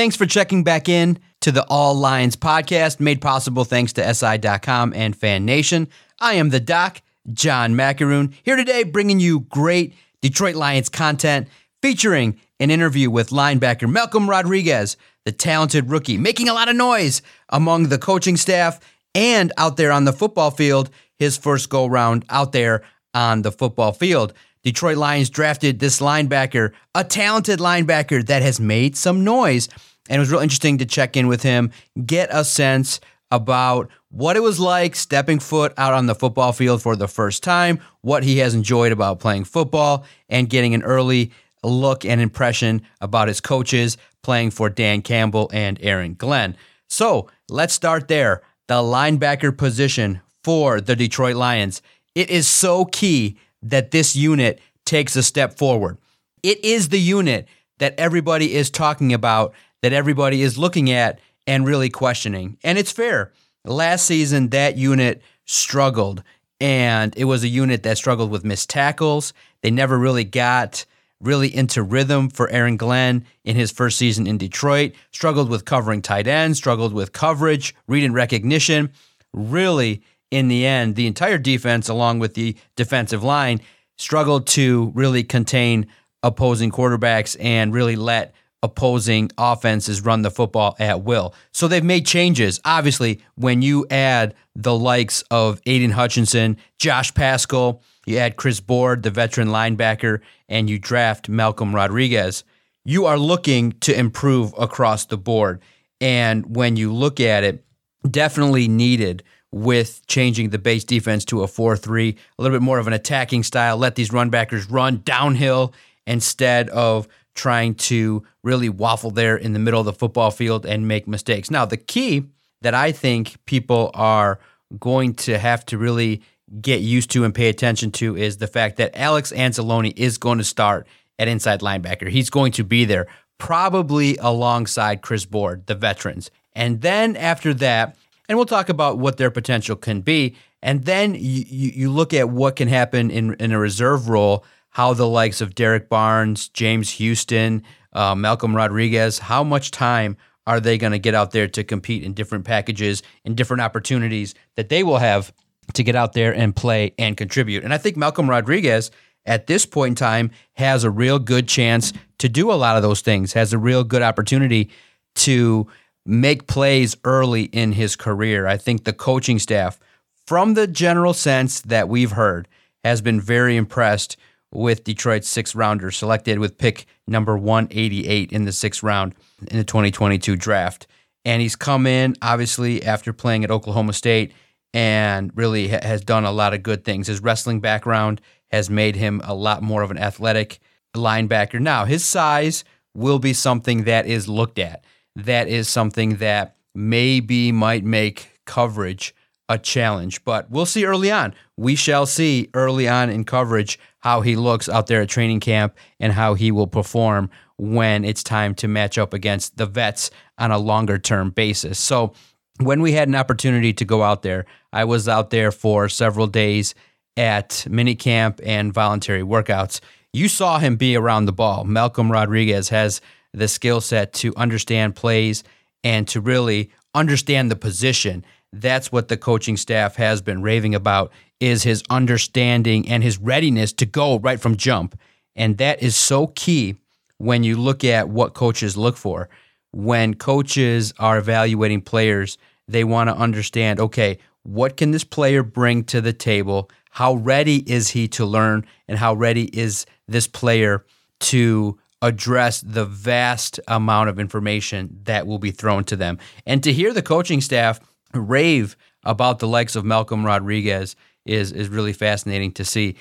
Thanks for checking back in to the All Lions podcast, made possible thanks to SI.com and Fan Nation. I am the doc, John Maakaron, here today bringing you great Detroit Lions content featuring an interview with linebacker Malcolm Rodriguez, the talented rookie, making a lot of noise among the coaching staff and out there on the football field, his first go round out there on the football field. Detroit Lions drafted this linebacker, a talented linebacker that has made some noise. And it was real interesting to check in with him, get a sense about what it was like stepping foot out on the football field for the first time, what he has enjoyed about playing football, and getting an early look and impression about his coaches playing for Dan Campbell and Aaron Glenn. So let's start there. The linebacker position for the Detroit Lions. It is so key that this unit takes a step forward. It is the unit that everybody is talking about, that everybody is looking at and really questioning. And it's fair. Last season, that unit struggled, and it was a unit that struggled with missed tackles. They never really got really into rhythm for Aaron Glenn in his first season in Detroit, struggled with covering tight ends, struggled with coverage, read and recognition. Really, in the end, the entire defense, along with the defensive line, struggled to really contain opposing quarterbacks and really let opposing offenses run the football at will. So they've made changes. Obviously, when you add the likes of Aidan Hutchinson, Josh Paschal, you add Chris Board, the veteran linebacker, and you draft Malcolm Rodriguez, you are looking to improve across the board. And when you look at it, definitely needed with changing the base defense to a 4 3, a little bit more of an attacking style, let these run backers run downhill instead of trying to really waffle there in the middle of the football field and make mistakes. Now, the key that I think people are going to have to really get used to and pay attention to is the fact that Alex Anzalone is going to start at inside linebacker. He's going to be there, probably alongside Chris Board, the veterans. And then after that, and we'll talk about what their potential can be. And then you, you look at what can happen in, in a reserve role, how the likes of Derrick Barnes, James Houston, uh, Malcolm Rodriguez, how much time are they going to get out there to compete in different packages and different opportunities that they will have to get out there and play and contribute? And I think Malcolm Rodriguez at this point in time has a real good chance to do a lot of those things, has a real good opportunity to make plays early in his career. I think the coaching staff, from the general sense that we've heard, has been very impressed with Detroit's sixth rounder selected with pick number 188 in the sixth round in the 2022 draft. And he's come in, obviously, after playing at Oklahoma State and really has done a lot of good things. His wrestling background has made him a lot more of an athletic linebacker. Now, his size will be something that is looked at that is something that maybe might make coverage a challenge. But we'll see early on. We shall see early on in coverage how he looks out there at training camp and how he will perform when it's time to match up against the vets on a longer term basis. So, when we had an opportunity to go out there, I was out there for several days at minicamp and voluntary workouts. You saw him be around the ball. Malcolm Rodriguez has the skill set to understand plays and to really understand the position. That's what the coaching staff has been raving about is his understanding and his readiness to go right from jump. And that is so key when you look at what coaches look for. When coaches are evaluating players, they want to understand, okay, what can this player bring to the table? How ready is he to learn and how ready is this player to address the vast amount of information that will be thrown to them. And to hear the coaching staff rave about the likes of Malcolm Rodriguez is is really fascinating to see.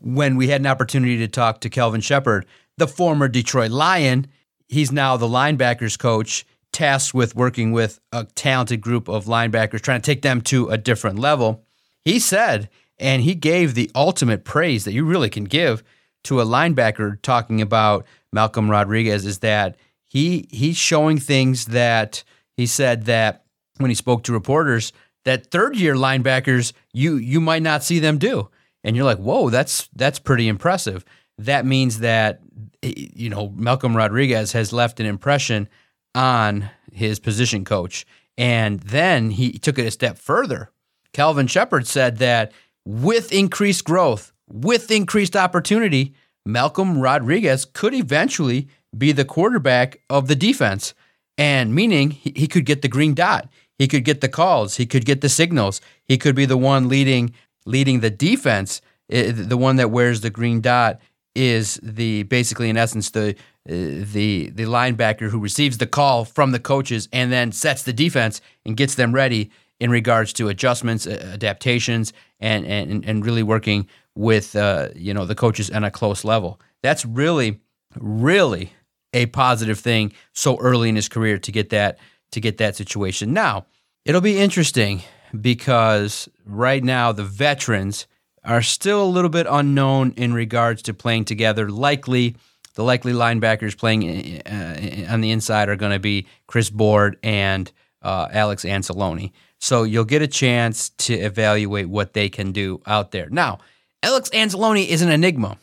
When we had an opportunity to talk to Kelvin Sheppard, the former Detroit Lion, he's now the linebackers coach, tasked with working with a talented group of linebackers, trying to take them to a different level. He said, and he gave the ultimate praise that you really can give to a linebacker talking about Malcolm Rodriguez is that he he's showing things that he said that when he spoke to reporters that third year linebackers you you might not see them do and you're like whoa that's that's pretty impressive that means that eh, you know Malcolm Rodriguez has left an impression on his position coach. And then he took it a step further. Kelvin Sheppard said that with increased growth, with increased opportunity, Malcolm Rodriguez could eventually be the quarterback of the defense. And meaning he, he could get the green dot. He could get the calls. He could get the signals. He could be the one leading leading the defense. The one that wears the green dot is the basically in essence the the the linebacker who receives the call from the coaches and then sets the defense and gets them ready in regards to adjustments, adaptations, and and and really working with uh, you know the coaches on a close level. That's really really a positive thing so early in his career to get that to get that situation. Now it'll be interesting because right now the veterans are still a little bit unknown in regards to playing together. Likely, the likely linebackers playing uh, on the inside are going to be Chris Board and uh, Alex Anzalone. So you'll get a chance to evaluate what they can do out there. Now, Alex Anzalone is an enigma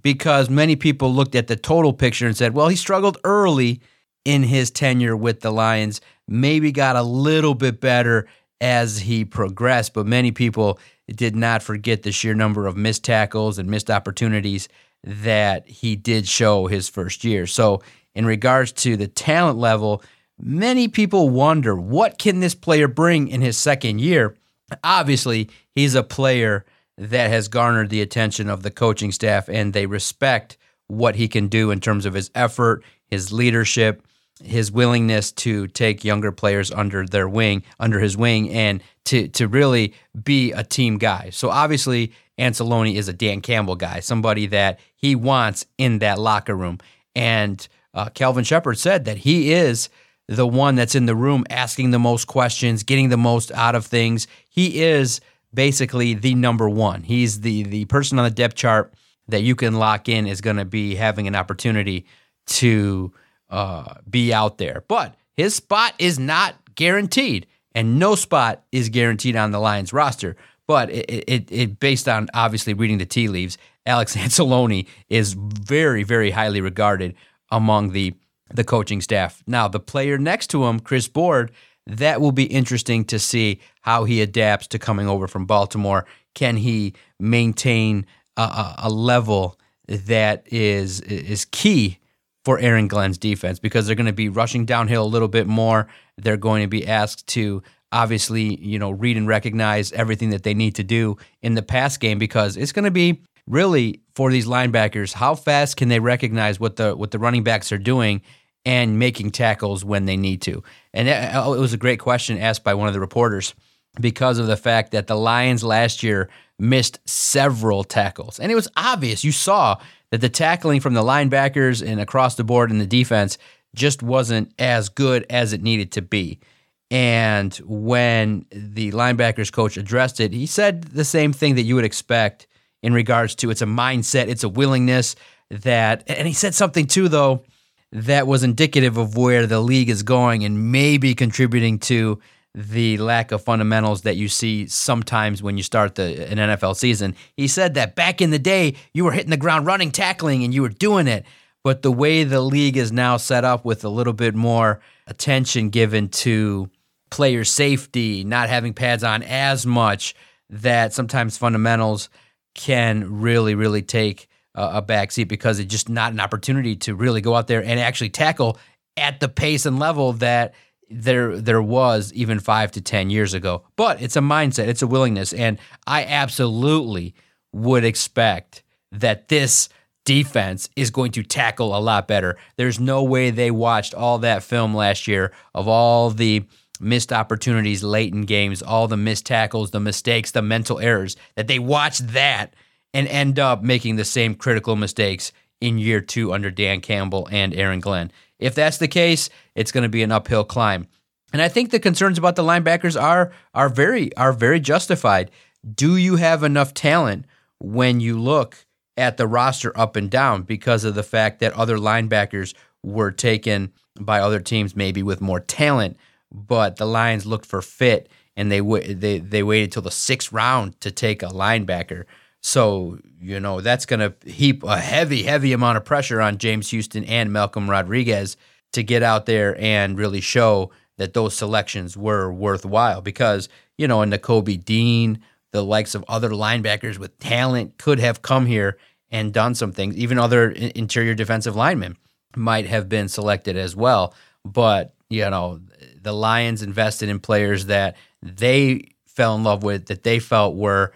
because many people looked at the total picture and said, well, he struggled early in his tenure with the Lions, maybe got a little bit better as he progressed, but many people did not forget the sheer number of missed tackles and missed opportunities that he did show his first year. So, in regards to the talent level, many people wonder what can this player bring in his second year? Obviously, he's a player that has garnered the attention of the coaching staff and they respect what he can do in terms of his effort, his leadership, his willingness to take younger players under their wing, under his wing, and to to really be a team guy. So obviously, Anzalone is a Dan Campbell guy, somebody that he wants in that locker room. And uh, Kelvin Sheppard said that he is the one that's in the room asking the most questions, getting the most out of things. He is basically the number one. He's the the person on the depth chart that you can lock in is going to be having an opportunity to uh, be out there. But his spot is not guaranteed, and no spot is guaranteed on the Lions roster. But it, it, it based on obviously reading the tea leaves, Alex Anzalone is very, very highly regarded among the the coaching staff. Now, the player next to him, Chris Board, that will be interesting to see how he adapts to coming over from Baltimore. Can he maintain a, a level that is is key for Aaron Glenn's defense because they're going to be rushing downhill a little bit more. They're going to be asked to obviously, you know, read and recognize everything that they need to do in the pass game because it's going to be really for these linebackers how fast can they recognize what the what the running backs are doing and making tackles when they need to. And it, it was a great question asked by one of the reporters because of the fact that the Lions last year missed several tackles. And it was obvious. You saw that the tackling from the linebackers and across the board in the defense just wasn't as good as it needed to be. And when the linebackers coach addressed it, he said the same thing that you would expect in regards to it's a mindset, it's a willingness that, and he said something too, though, that was indicative of where the league is going and maybe contributing to the lack of fundamentals that you see sometimes when you start the an NFL season. He said that back in the day you were hitting the ground running, tackling, and you were doing it. But the way the league is now set up with a little bit more attention given to player safety, not having pads on as much, that sometimes fundamentals can really, really take a backseat because it's just not an opportunity to really go out there and actually tackle at the pace and level that there there was even five to ten years ago. But it's a mindset, it's a willingness, and I absolutely would expect that this defense is going to tackle a lot better. There's no way they watched all that film last year of all the missed opportunities late in games, all the missed tackles, the mistakes, the mental errors, that they watched that and end up making the same critical mistakes in year two under Dan Campbell and Aaron Glenn. If that's the case, it's going to be an uphill climb. And I think the concerns about the linebackers are are very are very justified. Do you have enough talent when you look at the roster up and down because of the fact that other linebackers were taken by other teams maybe with more talent, but the Lions looked for fit and they they they waited till the 6th round to take a linebacker. So, you know, that's going to heap a heavy, heavy amount of pressure on James Houston and Malcolm Rodriguez to get out there and really show that those selections were worthwhile because, you know, and Nakobe Dean, the likes of other linebackers with talent could have come here and done some things. Even other interior defensive linemen might have been selected as well. But, you know, the Lions invested in players that they fell in love with, that they felt were,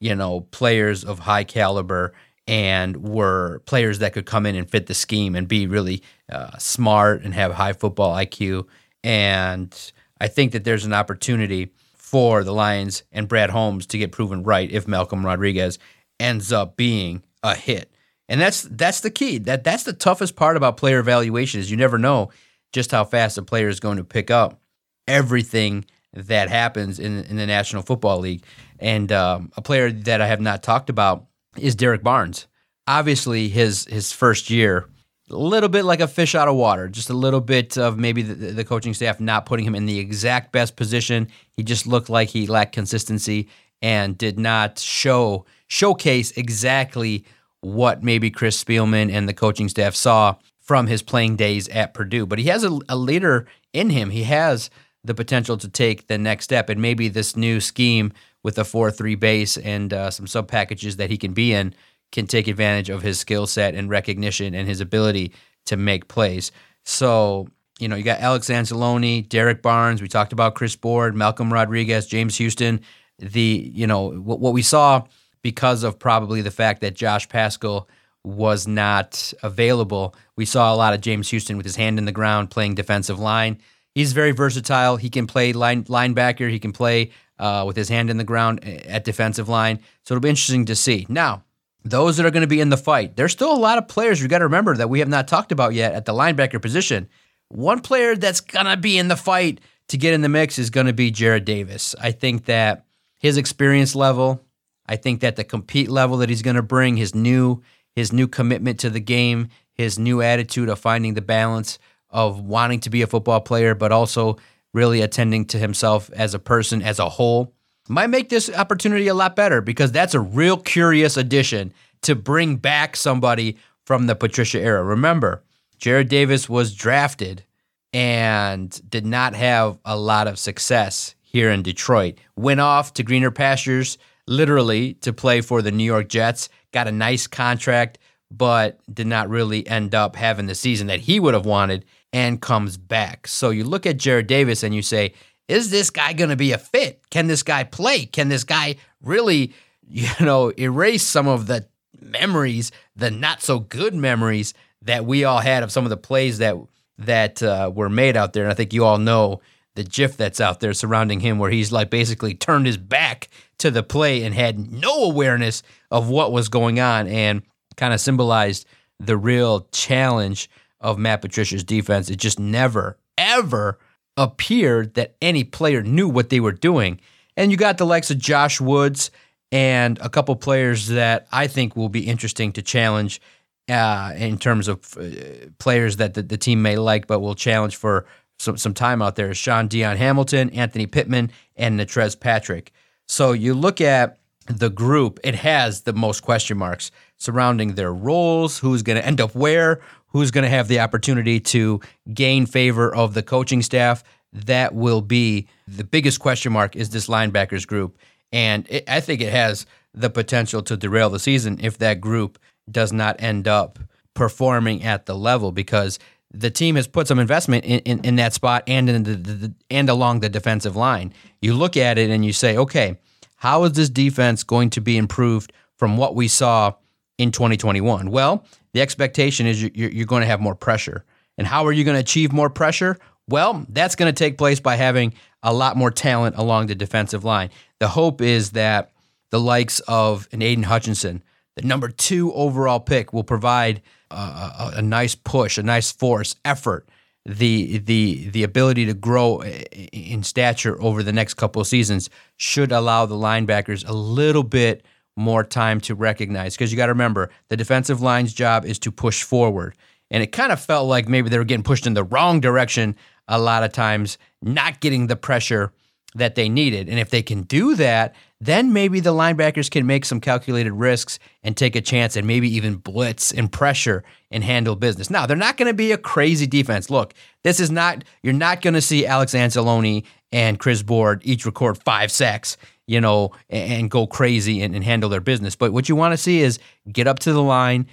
you know, players of high caliber and were players that could come in and fit the scheme and be really uh, smart and have high football IQ. And I think that there's an opportunity for the Lions and Brad Holmes to get proven right if Malcolm Rodriguez ends up being a hit. And that's that's the key. That that's the toughest part about player evaluation is you never know just how fast a player is going to pick up everything that happens in in the National Football League. And um, a player that I have not talked about is Derrick Barnes. Obviously, his his first year, a little bit like a fish out of water, just a little bit of maybe the, the coaching staff not putting him in the exact best position. He just looked like he lacked consistency and did not show showcase exactly what maybe Chris Spielman and the coaching staff saw from his playing days at Purdue. But he has a, a leader in him. He has the potential to take the next step, and maybe this new scheme with a 4-3 base and uh, some sub packages that he can be in can take advantage of his skill set and recognition and his ability to make plays. So, you know, you got Alex Anzalone, Derrick Barnes. We talked about Chris Board, Malcolm Rodriguez, James Houston. The, you know, what, what we saw because of probably the fact that Josh Paschal was not available, we saw a lot of James Houston with his hand in the ground playing defensive line. He's very versatile. He can play line linebacker. He can play uh, with his hand in the ground at defensive line. So it'll be interesting to see. Now, those that are going to be in the fight, there's still a lot of players you got to remember that we have not talked about yet at the linebacker position. One player that's going to be in the fight to get in the mix is going to be Jarrad Davis. I think that his experience level, I think that the compete level that he's going to bring, his new his new commitment to the game, his new attitude of finding the balance of wanting to be a football player, but also really attending to himself as a person as a whole might make this opportunity a lot better because that's a real curious addition to bring back somebody from the Patricia era. Remember, Jarrad Davis was drafted and did not have a lot of success here in Detroit. Went off to greener pastures, literally, to play for the New York Jets. Got a nice contract, but did not really end up having the season that he would have wanted and comes back. So you look at Jarrad Davis and you say, is this guy going to be a fit? Can this guy play? Can this guy really, you know, erase some of the memories, the not so good memories that we all had of some of the plays that that uh, were made out there? And I think you all know the GIF that's out there surrounding him, where he's like basically turned his back to the play and had no awareness of what was going on, and kind of symbolized the real challenge of Matt Patricia's defense. It just never, ever appeared that any player knew what they were doing. And you got the likes of Josh Woods and a couple players that I think will be interesting to challenge uh, in terms of uh, players that the, the, team may like, but will challenge for some, some time out there. Shaun Dion Hamilton, Anthony Pittman, and Natrez Patrick. So you look at the group, it has the most question marks surrounding their roles, who's going to end up where, who's going to have the opportunity to gain favor of the coaching staff. That will be the biggest question mark is this linebackers group. And it, I think it has the potential to derail the season if that group does not end up performing at the level because the team has put some investment in, in, in that spot and in the, the, and along the defensive line. You look at it and you say, okay, how is this defense going to be improved from what we saw in 2021? Well, the expectation is you're, going to have more pressure. And how are you going to achieve more pressure? Well, that's going to take place by having a lot more talent along the defensive line. The hope is that the likes of an Aidan Hutchinson, the number two overall pick, will provide a, a, a nice push, a nice force, effort, the the the ability to grow in stature over the next couple of seasons should allow the linebackers a little bit more time to recognize. Because you got to remember, the defensive line's job is to push forward. And it kind of felt like maybe they were getting pushed in the wrong direction a lot of times, not getting the pressure that they needed. And if they can do that, then maybe the linebackers can make some calculated risks and take a chance and maybe even blitz and pressure and handle business. Now, they're not going to be a crazy defense. Look, this is not, you're not going to see Alex Anzalone and Chris Board each record five sacks, you know, and, go crazy and, and handle their business. But what you want to see is get up to the line,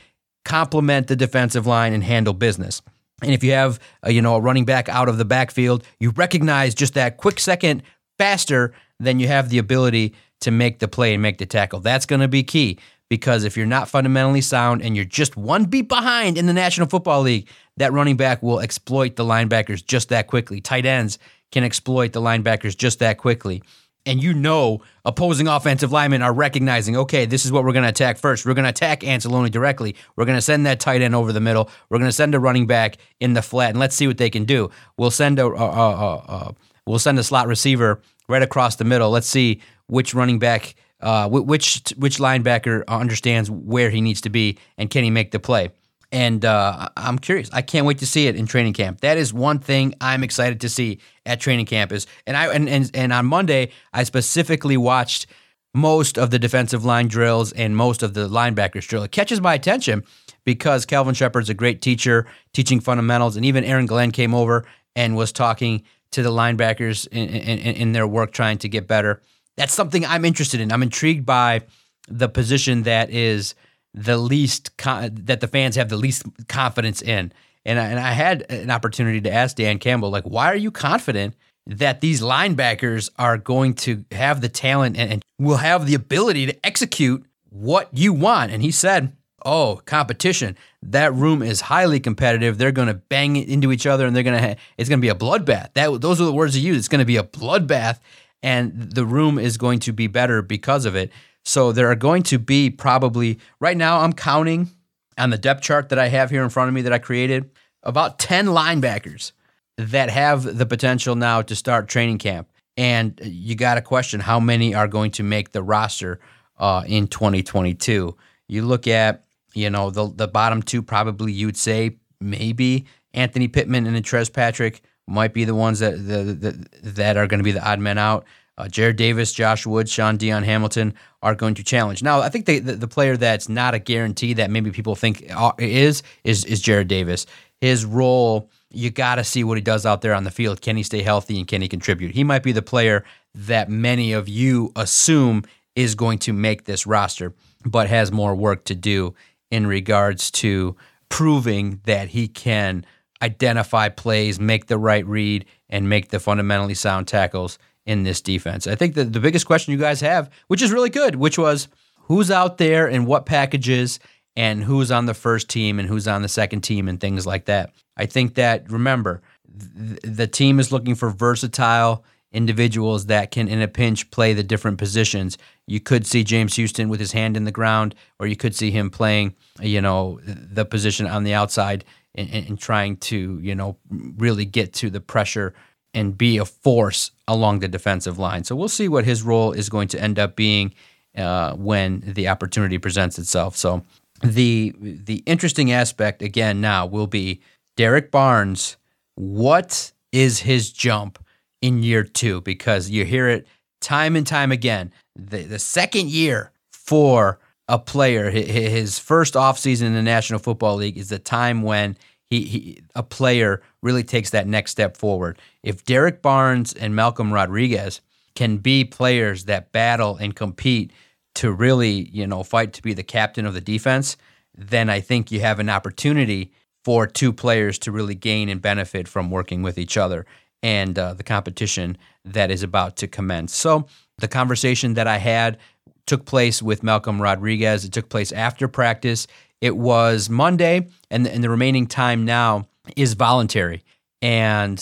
complement the defensive line, and handle business. And if you have, a, you know, a running back out of the backfield, you recognize just that quick second faster, than you have the ability to make the play and make the tackle. That's going to be key because if you're not fundamentally sound and you're just one beat behind in the National Football League, that running back will exploit the linebackers just that quickly. Tight ends can exploit the linebackers just that quickly. And you know, opposing offensive linemen are recognizing, okay, this is what we're going to attack first. We're going to attack Anzalone directly. We're going to send that tight end over the middle. We're going to send a running back in the flat, and let's see what they can do. We'll send a, a, a, a we'll send a slot receiver right across the middle. Let's see which running back, uh, which which linebacker understands where he needs to be and can he make the play. And uh, I'm curious. I can't wait to see it in training camp. That is one thing I'm excited to see at training camp. Is and I and and, and on Monday I specifically watched most of the defensive line drills and most of the linebackers drill. It catches my attention because Kelvin Sheppard's a great teacher, teaching fundamentals, and even Aaron Glenn came over and was talking to the linebackers in, in, in their work trying to get better that's something I'm interested in. I'm intrigued by the position that is the least con- that the fans have the least confidence in. And I, and I had an opportunity to ask Dan Campbell, like, why are you confident that these linebackers are going to have the talent and, and will have the ability to execute what you want? And he said, oh, competition. That room is highly competitive. They're going to bang it into each other, and they're going to. Ha- it's going to be a bloodbath. That those are the words he use. It's going to be a bloodbath, and the room is going to be better because of it. So there are going to be probably right now I'm counting on the depth chart that I have here in front of me that I created about 10 linebackers that have the potential now to start training camp. And you got to question how many are going to make the roster uh, in 2022. You look at, you know, the the bottom two probably you'd say maybe Anthony Pittman and Trez Patrick might be the ones that the, the, that are going to be the odd men out. Uh, Jarrad Davis, Josh Woods, Shaun Dion Hamilton are going to challenge. Now, I think the, the player that's not a guarantee that maybe people think is is is Jarrad Davis. His role, you got to see what he does out there on the field. Can he stay healthy and can he contribute? He might be the player that many of you assume is going to make this roster, but has more work to do in regards to proving that he can identify plays, make the right read, and make the fundamentally sound tackles in this defense. I think that the biggest question you guys have, which is really good, which was who's out there and what packages and who's on the first team and who's on the second team and things like that. I think that remember th- the team is looking for versatile individuals that can in a pinch play the different positions. You could see James Houston with his hand in the ground or you could see him playing, you know, the position on the outside and, and trying to you know really get to the pressure and be a force along the defensive line. So we'll see what his role is going to end up being uh, when the opportunity presents itself. So the the interesting aspect again now will be Derrick Barnes. What is his jump in year two? Because you hear it time and time again. The the second year for a player, his first offseason in the National Football League is the time when he, he a player really takes that next step forward. If Derrick Barnes and Malcolm Rodriguez can be players that battle and compete to really, you know, fight to be the captain of the defense, then I think you have an opportunity for two players to really gain and benefit from working with each other and uh, the competition that is about to commence. So, the conversation that I had took place with Malcolm Rodriguez. It took place after practice. It was Monday, and, and the remaining time now is voluntary. And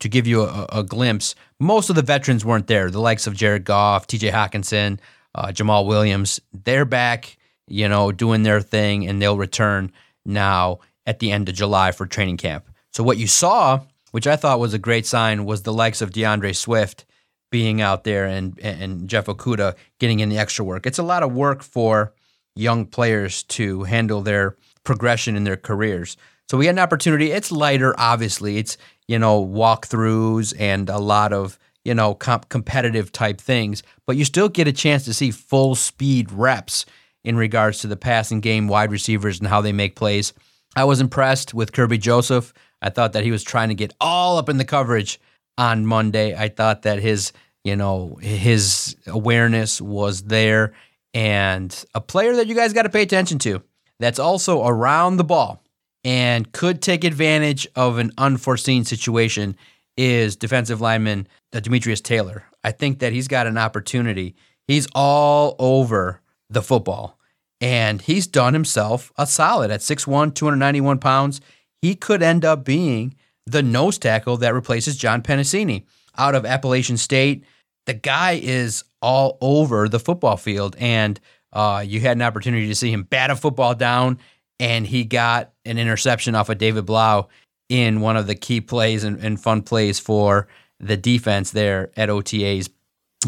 to give you a, a, glimpse, most of the veterans weren't there. The likes of Jared Goff, TJ Hockenson, uh, Jamaal Williams, they're back, you know, doing their thing, and they'll return now at the end of July for training camp. So, what you saw, which I thought was a great sign, was the likes of DeAndre Swift being out there and and Jeff Okudah getting in the extra work. It's a lot of work for young players to handle their progression in their careers. So we had an opportunity. It's lighter, obviously. It's you know walkthroughs and a lot of you know, comp- competitive type things, but you still get a chance to see full speed reps in regards to the passing game, wide receivers, and how they make plays. I was impressed with Kerby Joseph. I thought that he was trying to get all up in the coverage on Monday. I thought that his, you know, his awareness was there and a player that you guys got to pay attention to that's also around the ball and could take advantage of an unforeseen situation is defensive lineman Demetrius Taylor. I think that he's got an opportunity. He's all over the football and he's done himself a solid at 6'1, 291 pounds. He could end up being the nose tackle that replaces John Penisini out of Appalachian State. The guy is all over the football field, and uh, you had an opportunity to see him bat a football down, and he got an interception off of David Blough in one of the key plays and, and fun plays for the defense there at OTAs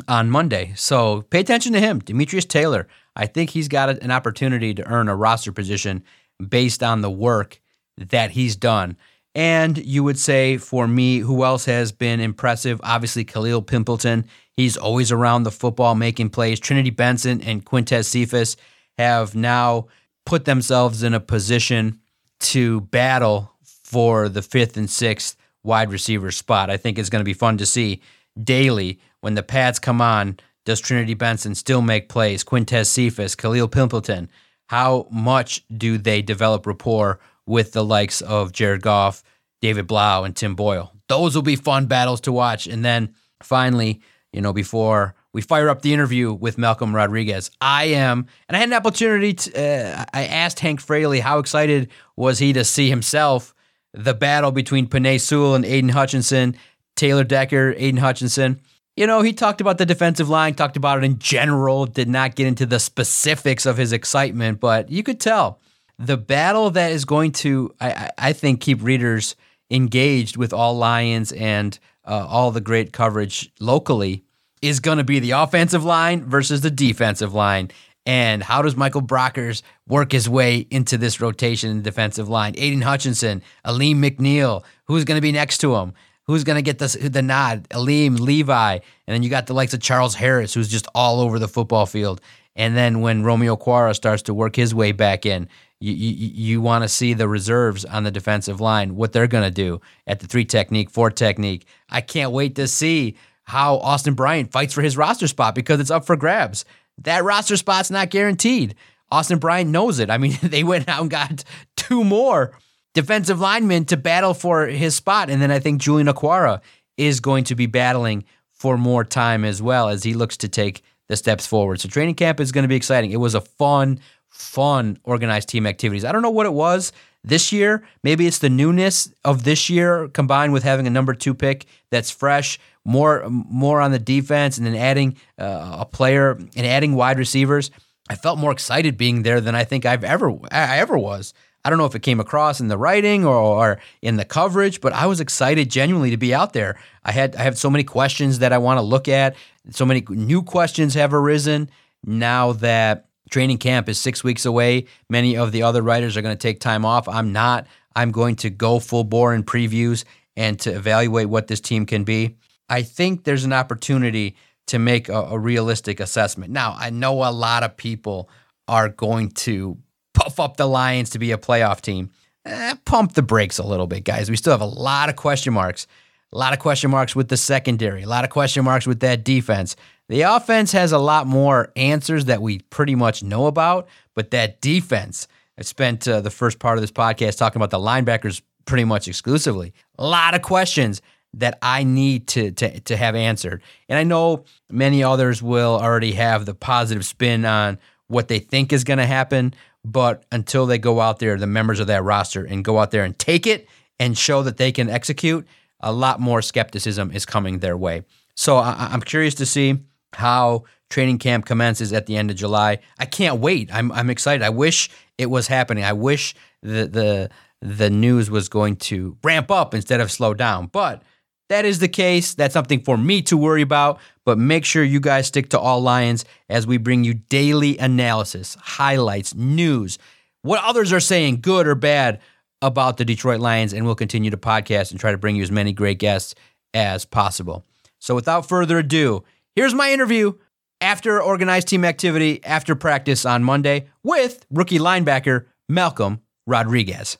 on Monday. So pay attention to him, Demetrius Taylor. I think he's got an opportunity to earn a roster position based on the work that he's done. And you would say for me, who else has been impressive? Obviously, Kalil Pimpleton. He's always around the football making plays. Trinity Benson and Quintez Cephus have now put themselves in a position to battle for the fifth and sixth wide receiver spot. I think it's going to be fun to see daily when the pads come on. Does Trinity Benson still make plays? Quintez Cephus, Kalil Pimpleton. How much do they develop rapport with the likes of Jared Goff, David Blough, and Tim Boyle. Those will be fun battles to watch. And then finally, you know, before we fire up the interview with Malcolm Rodriguez, I am, and I had an opportunity to, uh, I asked Hank Fraley how excited was he to see himself the battle between Penei Sewell and Aidan Hutchinson, Taylor Decker, Aidan Hutchinson. You know, he talked about the defensive line, talked about it in general, did not get into the specifics of his excitement, but you could tell the battle that is going to, I, I think, keep readers engaged with all Lions and uh, all the great coverage locally is going to be the offensive line versus the defensive line. And how does Michael Brockers work his way into this rotation in defensive line? Aidan Hutchinson, Alim McNeill, who's going to be next to him? Who's going to get the, the nod? Alim, Levi. And then you got the likes of Charles Harris, who's just all over the football field. And then when Romeo Okwara starts to work his way back in, you you, you want to see the reserves on the defensive line, what they're going to do at the three technique, four technique. I can't wait to see how Austin Bryant fights for his roster spot because it's up for grabs. That roster spot's not guaranteed. Austin Bryant knows it. I mean, they went out and got two more defensive linemen to battle for his spot. And then I think Julian Okwara is going to be battling for more time as well as he looks to take the steps forward. So training camp is going to be exciting. It was a fun, fun organized team activities. I don't know what it was this year. Maybe it's the newness of this year combined with having a number two pick that's fresh, more more on the defense, and then adding uh, a player and adding wide receivers. I felt more excited being there than I think I've ever I ever was. I don't know if it came across in the writing or, or, in the coverage, but I was excited genuinely to be out there. I had I have so many questions that I want to look at. So many new questions have arisen now that training camp is six weeks away. Many of the other writers are going to take time off. I'm not. I'm going to go full bore in previews and to evaluate what this team can be. I think there's an opportunity to make a, a realistic assessment. Now, I know a lot of people are going to puff up the Lions to be a playoff team. Eh, pump the brakes a little bit, guys. We still have a lot of question marks. A lot of question marks with the secondary, a lot of question marks with that defense. The offense has a lot more answers that we pretty much know about, but that defense, I spent uh, the first part of this podcast talking about the linebackers pretty much exclusively. A lot of questions that I need to, to, to have answered. And I know many others will already have the positive spin on what they think is going to happen, but until they go out there, the members of that roster, and go out there and take it and show that they can execute, a lot more skepticism is coming their way. So I, am curious to see how training camp commences at the end of July. I can't wait. I'm I'm excited. I wish it was happening. I wish the the the news was going to ramp up instead of slow down. But that is the case. That's something for me to worry about. But make sure you guys stick to All Lions as we bring you daily analysis, highlights, news, what others are saying, good or bad, about the Detroit Lions. And we'll continue to podcast and try to bring you as many great guests as possible. So without further ado, here's my interview after organized team activity after practice on Monday with rookie linebacker Malcolm Rodriguez.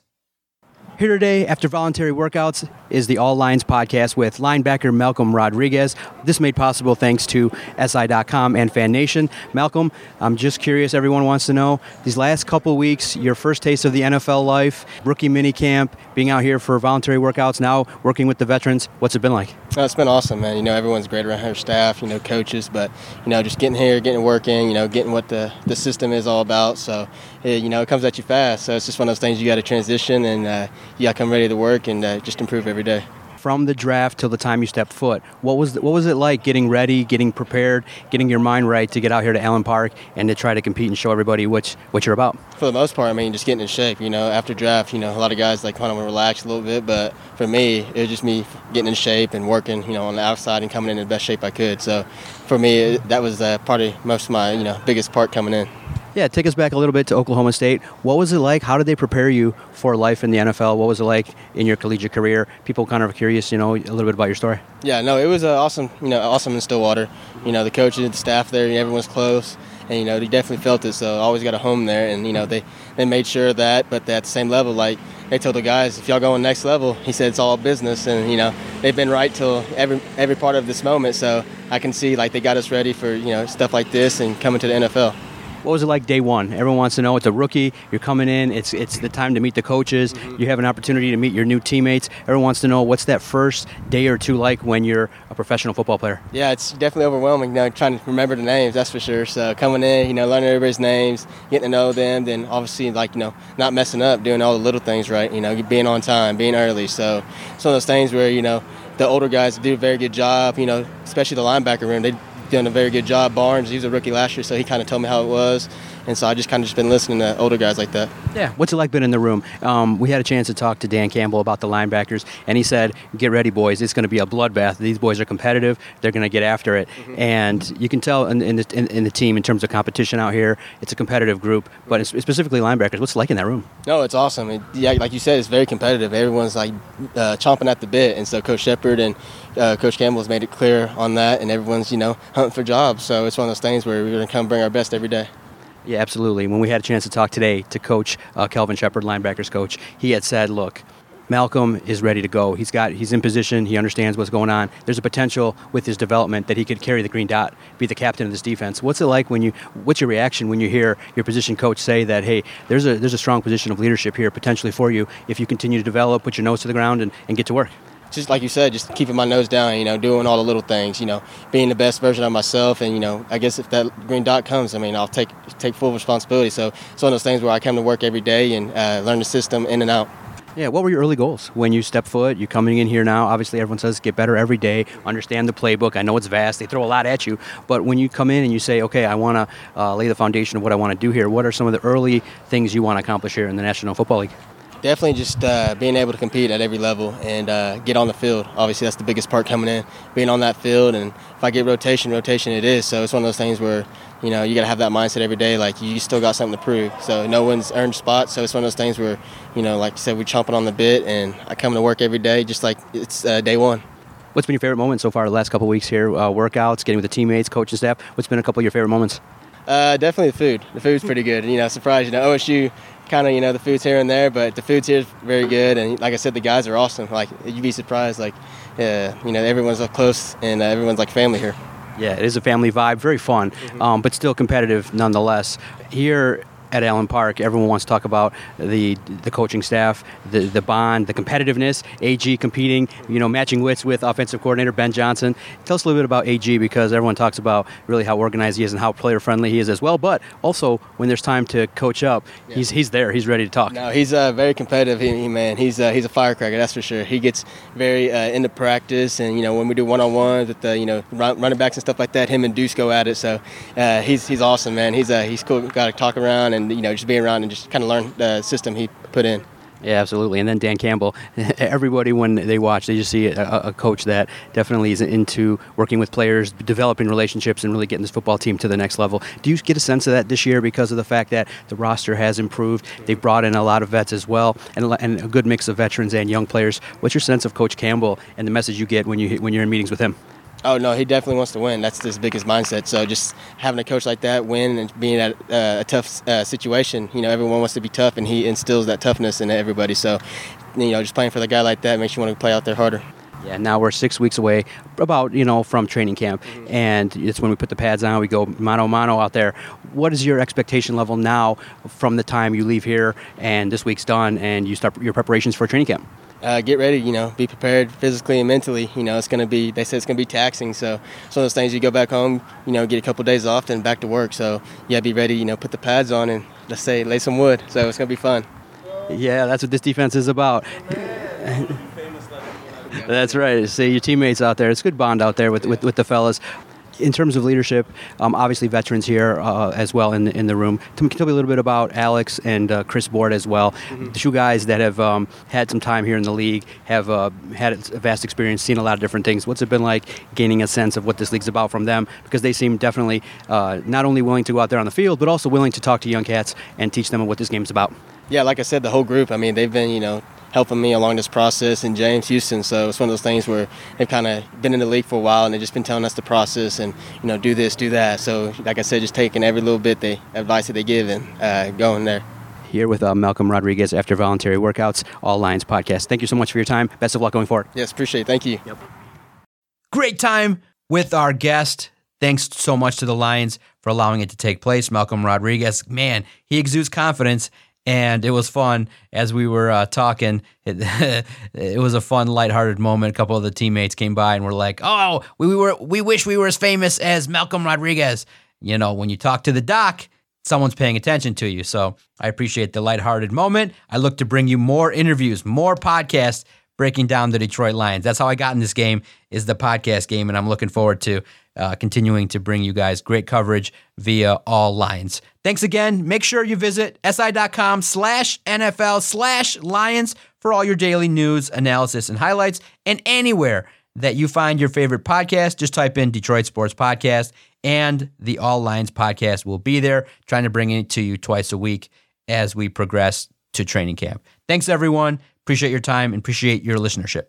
Here today, after voluntary workouts, is the All Lions podcast with linebacker Malcolm Rodriguez. This made possible thanks to SI.com and Fan Nation. Malcolm, I'm just curious, everyone wants to know these last couple weeks, your first taste of the NFL life, rookie mini camp, being out here for voluntary workouts, now working with the veterans. What's it been like? Oh, it's been awesome, man. You know, everyone's great around here, staff, you know, coaches, but, you know, just getting here, getting working, you know, getting what the, the system is all about. So, it, you know, it comes at you fast. So it's just one of those things you got to transition and uh, you got to come ready to work and uh, just improve every day from the draft till the time you step foot. What was the, what was it like getting ready, getting prepared, getting your mind right to get out here to Allen Park and to try to compete and show everybody what what you're about? For the most part, I mean, just getting in shape. You know, after draft, you know, a lot of guys like kind of relax a little bit, but for me, it was just me getting in shape and working, you know, on the outside and coming in the best shape I could. So, for me, that was uh, probably most of my you know biggest part coming in. Yeah, take us back a little bit to Oklahoma State. What was it like? How did they prepare you for life in the NFL? What was it like in your collegiate career? People kind of curious, you know, a little bit about your story. Yeah, no, it was uh, awesome. You know, awesome in Stillwater. You know, the coaches, the staff there, everyone's close, and you know, they definitely felt it. So always got a home there, and you know, they they made sure of that. But at the same level, like they told the guys, if y'all going next level, he said it's all business, and you know, they've been right till every every part of this moment. So I can see like they got us ready for you know stuff like this and coming to the NFL. What was it like day one? Everyone wants to know. It's a rookie. You're coming in. It's it's the time to meet the coaches. Mm-hmm. You have an opportunity to meet your new teammates. Everyone wants to know what's that first day or two like when you're a professional football player. Yeah, it's definitely overwhelming. You know, trying to remember the names. That's for sure. So coming in, you know, learning everybody's names, getting to know them, then obviously like you know, not messing up, doing all the little things right. You know, being on time, being early. So some of those things where you know the older guys do a very good job. You know, especially the linebacker room. They done a very good job. Barnes, he was a rookie last year, so he kind of told me how it was. And so I just kind of just been listening to older guys like that. Yeah. What's it like being in the room? Um, we had a chance to talk to Dan Campbell about the linebackers, and he said, "Get ready, boys. It's going to be a bloodbath. These boys are competitive. They're going to get after it." Mm-hmm. And you can tell in, in, the, in, in, the team in terms of competition out here, it's a competitive group. But specifically linebackers, what's it like in that room? No, it's awesome. It, yeah, like you said, it's very competitive. Everyone's like uh, chomping at the bit, and so Coach Sheppard and uh, Coach Campbell has made it clear on that, and everyone's you know hunting for jobs. So it's one of those things where we're going to come bring our best every day. Yeah, absolutely. When we had a chance to talk today to Coach uh, Kelvin Sheppard, linebackers coach, he had said, "Look." Malcolm is ready to go. He's got he's in position. He understands what's going on. There's a potential with his development that he could carry the green dot, be the captain of this defense. What's it like when you? What's your reaction when you hear your position coach say that? Hey, there's a there's a strong position of leadership here potentially for you if you continue to develop, put your nose to the ground, and, and get to work just like you said, just keeping my nose down, you know, doing all the little things, you know, being the best version of myself. And, you know, I guess if that green dot comes, I mean, I'll take take full responsibility. So it's one of those things where I come to work every day and uh, learn the system in and out. Yeah, what were your early goals when you step foot? You're coming in here now. Obviously, everyone says get better every day. Understand the playbook. I know it's vast. They throw a lot at you, but when you come in and you say, "Okay, I want to uh, lay the foundation of what I want to do here," what are some of the early things you want to accomplish here in the National Football League? Definitely just uh, being able to compete at every level and uh, get on the field. Obviously, that's the biggest part coming in, being on that field. And if I get rotation, rotation it is. So it's one of those things where, you know, you got to have that mindset every day. Like, you still got something to prove. So no one's earned spots. So it's one of those things where, you know, like you said, we're chomping on the bit. And I come to work every day just like it's uh, day one. What's been your favorite moment so far the last couple weeks here? Uh, workouts, getting with the teammates, coaching staff. What's been a couple of your favorite moments? Uh, definitely the food. The food's pretty good. You know, surprised. You know, OSU kind of you know the food's here and there, but the food's here is very good. And like I said, the guys are awesome. Like you'd be surprised. Like uh, you know everyone's up close and uh, everyone's like family here. Yeah, it is a family vibe. Very fun, mm-hmm. um, but still competitive nonetheless. Here at Allen Park, everyone wants to talk about the the coaching staff, the the bond, the competitiveness. AG competing, you know, matching wits with offensive coordinator Ben Johnson. Tell us a little bit about AG because everyone talks about really how organized he is and how player friendly he is as well. But also when there's time to coach up, yeah. he's he's there. He's ready to talk. No, he's uh, very competitive. He, he man, he's uh, he's a firecracker. That's for sure. He gets very uh, into practice, and you know when we do one on ones with the you know run, running backs and stuff like that, him and Duce go at it. So uh, he's he's awesome, man. He's uh, he's cool. Got to talk around and you know just being around and just kind of learn the system he put in. Yeah, absolutely. And then Dan Campbell, everybody when they watch, they just see a, a, coach that definitely is into working with players, developing relationships, and really getting this football team to the next level. Do you get a sense of that this year because of the fact that the roster has improved? They've brought in a lot of vets as well, and, and a good mix of veterans and young players. What's your sense of Coach Campbell and the message you get when you when you're in meetings with him? Oh no, he definitely wants to win. That's his biggest mindset. So just having a coach like that win and being at uh, a tough uh, situation, you know, everyone wants to be tough, and he instills that toughness in everybody. So, you know, just playing for the guy like that makes you want to play out there harder. Yeah, now we're six weeks away, about you know, from training camp, Mm-hmm. and it's when we put the pads on. We go mano mano out there. What is your expectation level now from the time you leave here and this week's done, and you start your preparations for training camp? Uh, get ready, you know, be prepared physically and mentally. You know, it's going to be, they said it's going to be taxing. So it's one of those things you go back home, you know, get a couple days off, then back to work. So to be ready, you know, put the pads on and let's say lay some wood. So it's going to be fun. Yeah, that's what this defense is about. That's right. See your teammates out there. It's good bond out there with, with, with the fellas. In terms of leadership, um, obviously veterans here uh, as well in the, in the room. Tell me, tell me a little bit about Alex and uh, Chris Board as well. The two guys that have um, had some time here in the league, have uh, had a vast experience, seen a lot of different things. What's it been like gaining a sense of what this league's about from them? Because they seem definitely uh, not only willing to go out there on the field, but also willing to talk to young cats and teach them what this game's about. Yeah, like I said, the whole group, I mean, they've been, you know, helping me along this process and James Houston. So it's one of those things where they've kind of been in the league for a while and they've just been telling us the process and, you know, do this, do that. So, like I said, just taking every little bit they advice that they give and uh, going there. here with uh, Malcolm Rodriguez after voluntary workouts, All Lions podcast. Thank you so much for your time. Best of luck going forward. Yes, appreciate it. Thank you. Great time with our guest. Thanks so much to the Lions for allowing it to take place. Malcolm Rodriguez, man, he exudes confidence, and it was fun as we were uh, talking. It, it was a fun, lighthearted moment. A couple of the teammates came by and were like, "Oh, we, we were, we wish we were as famous as Malcolm Rodriguez." You know, when you talk to the doc, someone's paying attention to you. So I appreciate the lighthearted moment. I look to bring you more interviews, more podcasts breaking down the Detroit Lions. That's how I got in this game is the podcast game, and I'm looking forward to uh, continuing to bring you guys great coverage via all Lions. Thanks again. Make sure you visit si.com slash NFL slash Lions for all your daily news, analysis, and highlights. And anywhere that you find your favorite podcast, just type in Detroit Sports Podcast, and the All Lions podcast will be there, trying to bring it to you twice a week as we progress to training camp. Thanks, everyone. Appreciate your time and appreciate your listenership.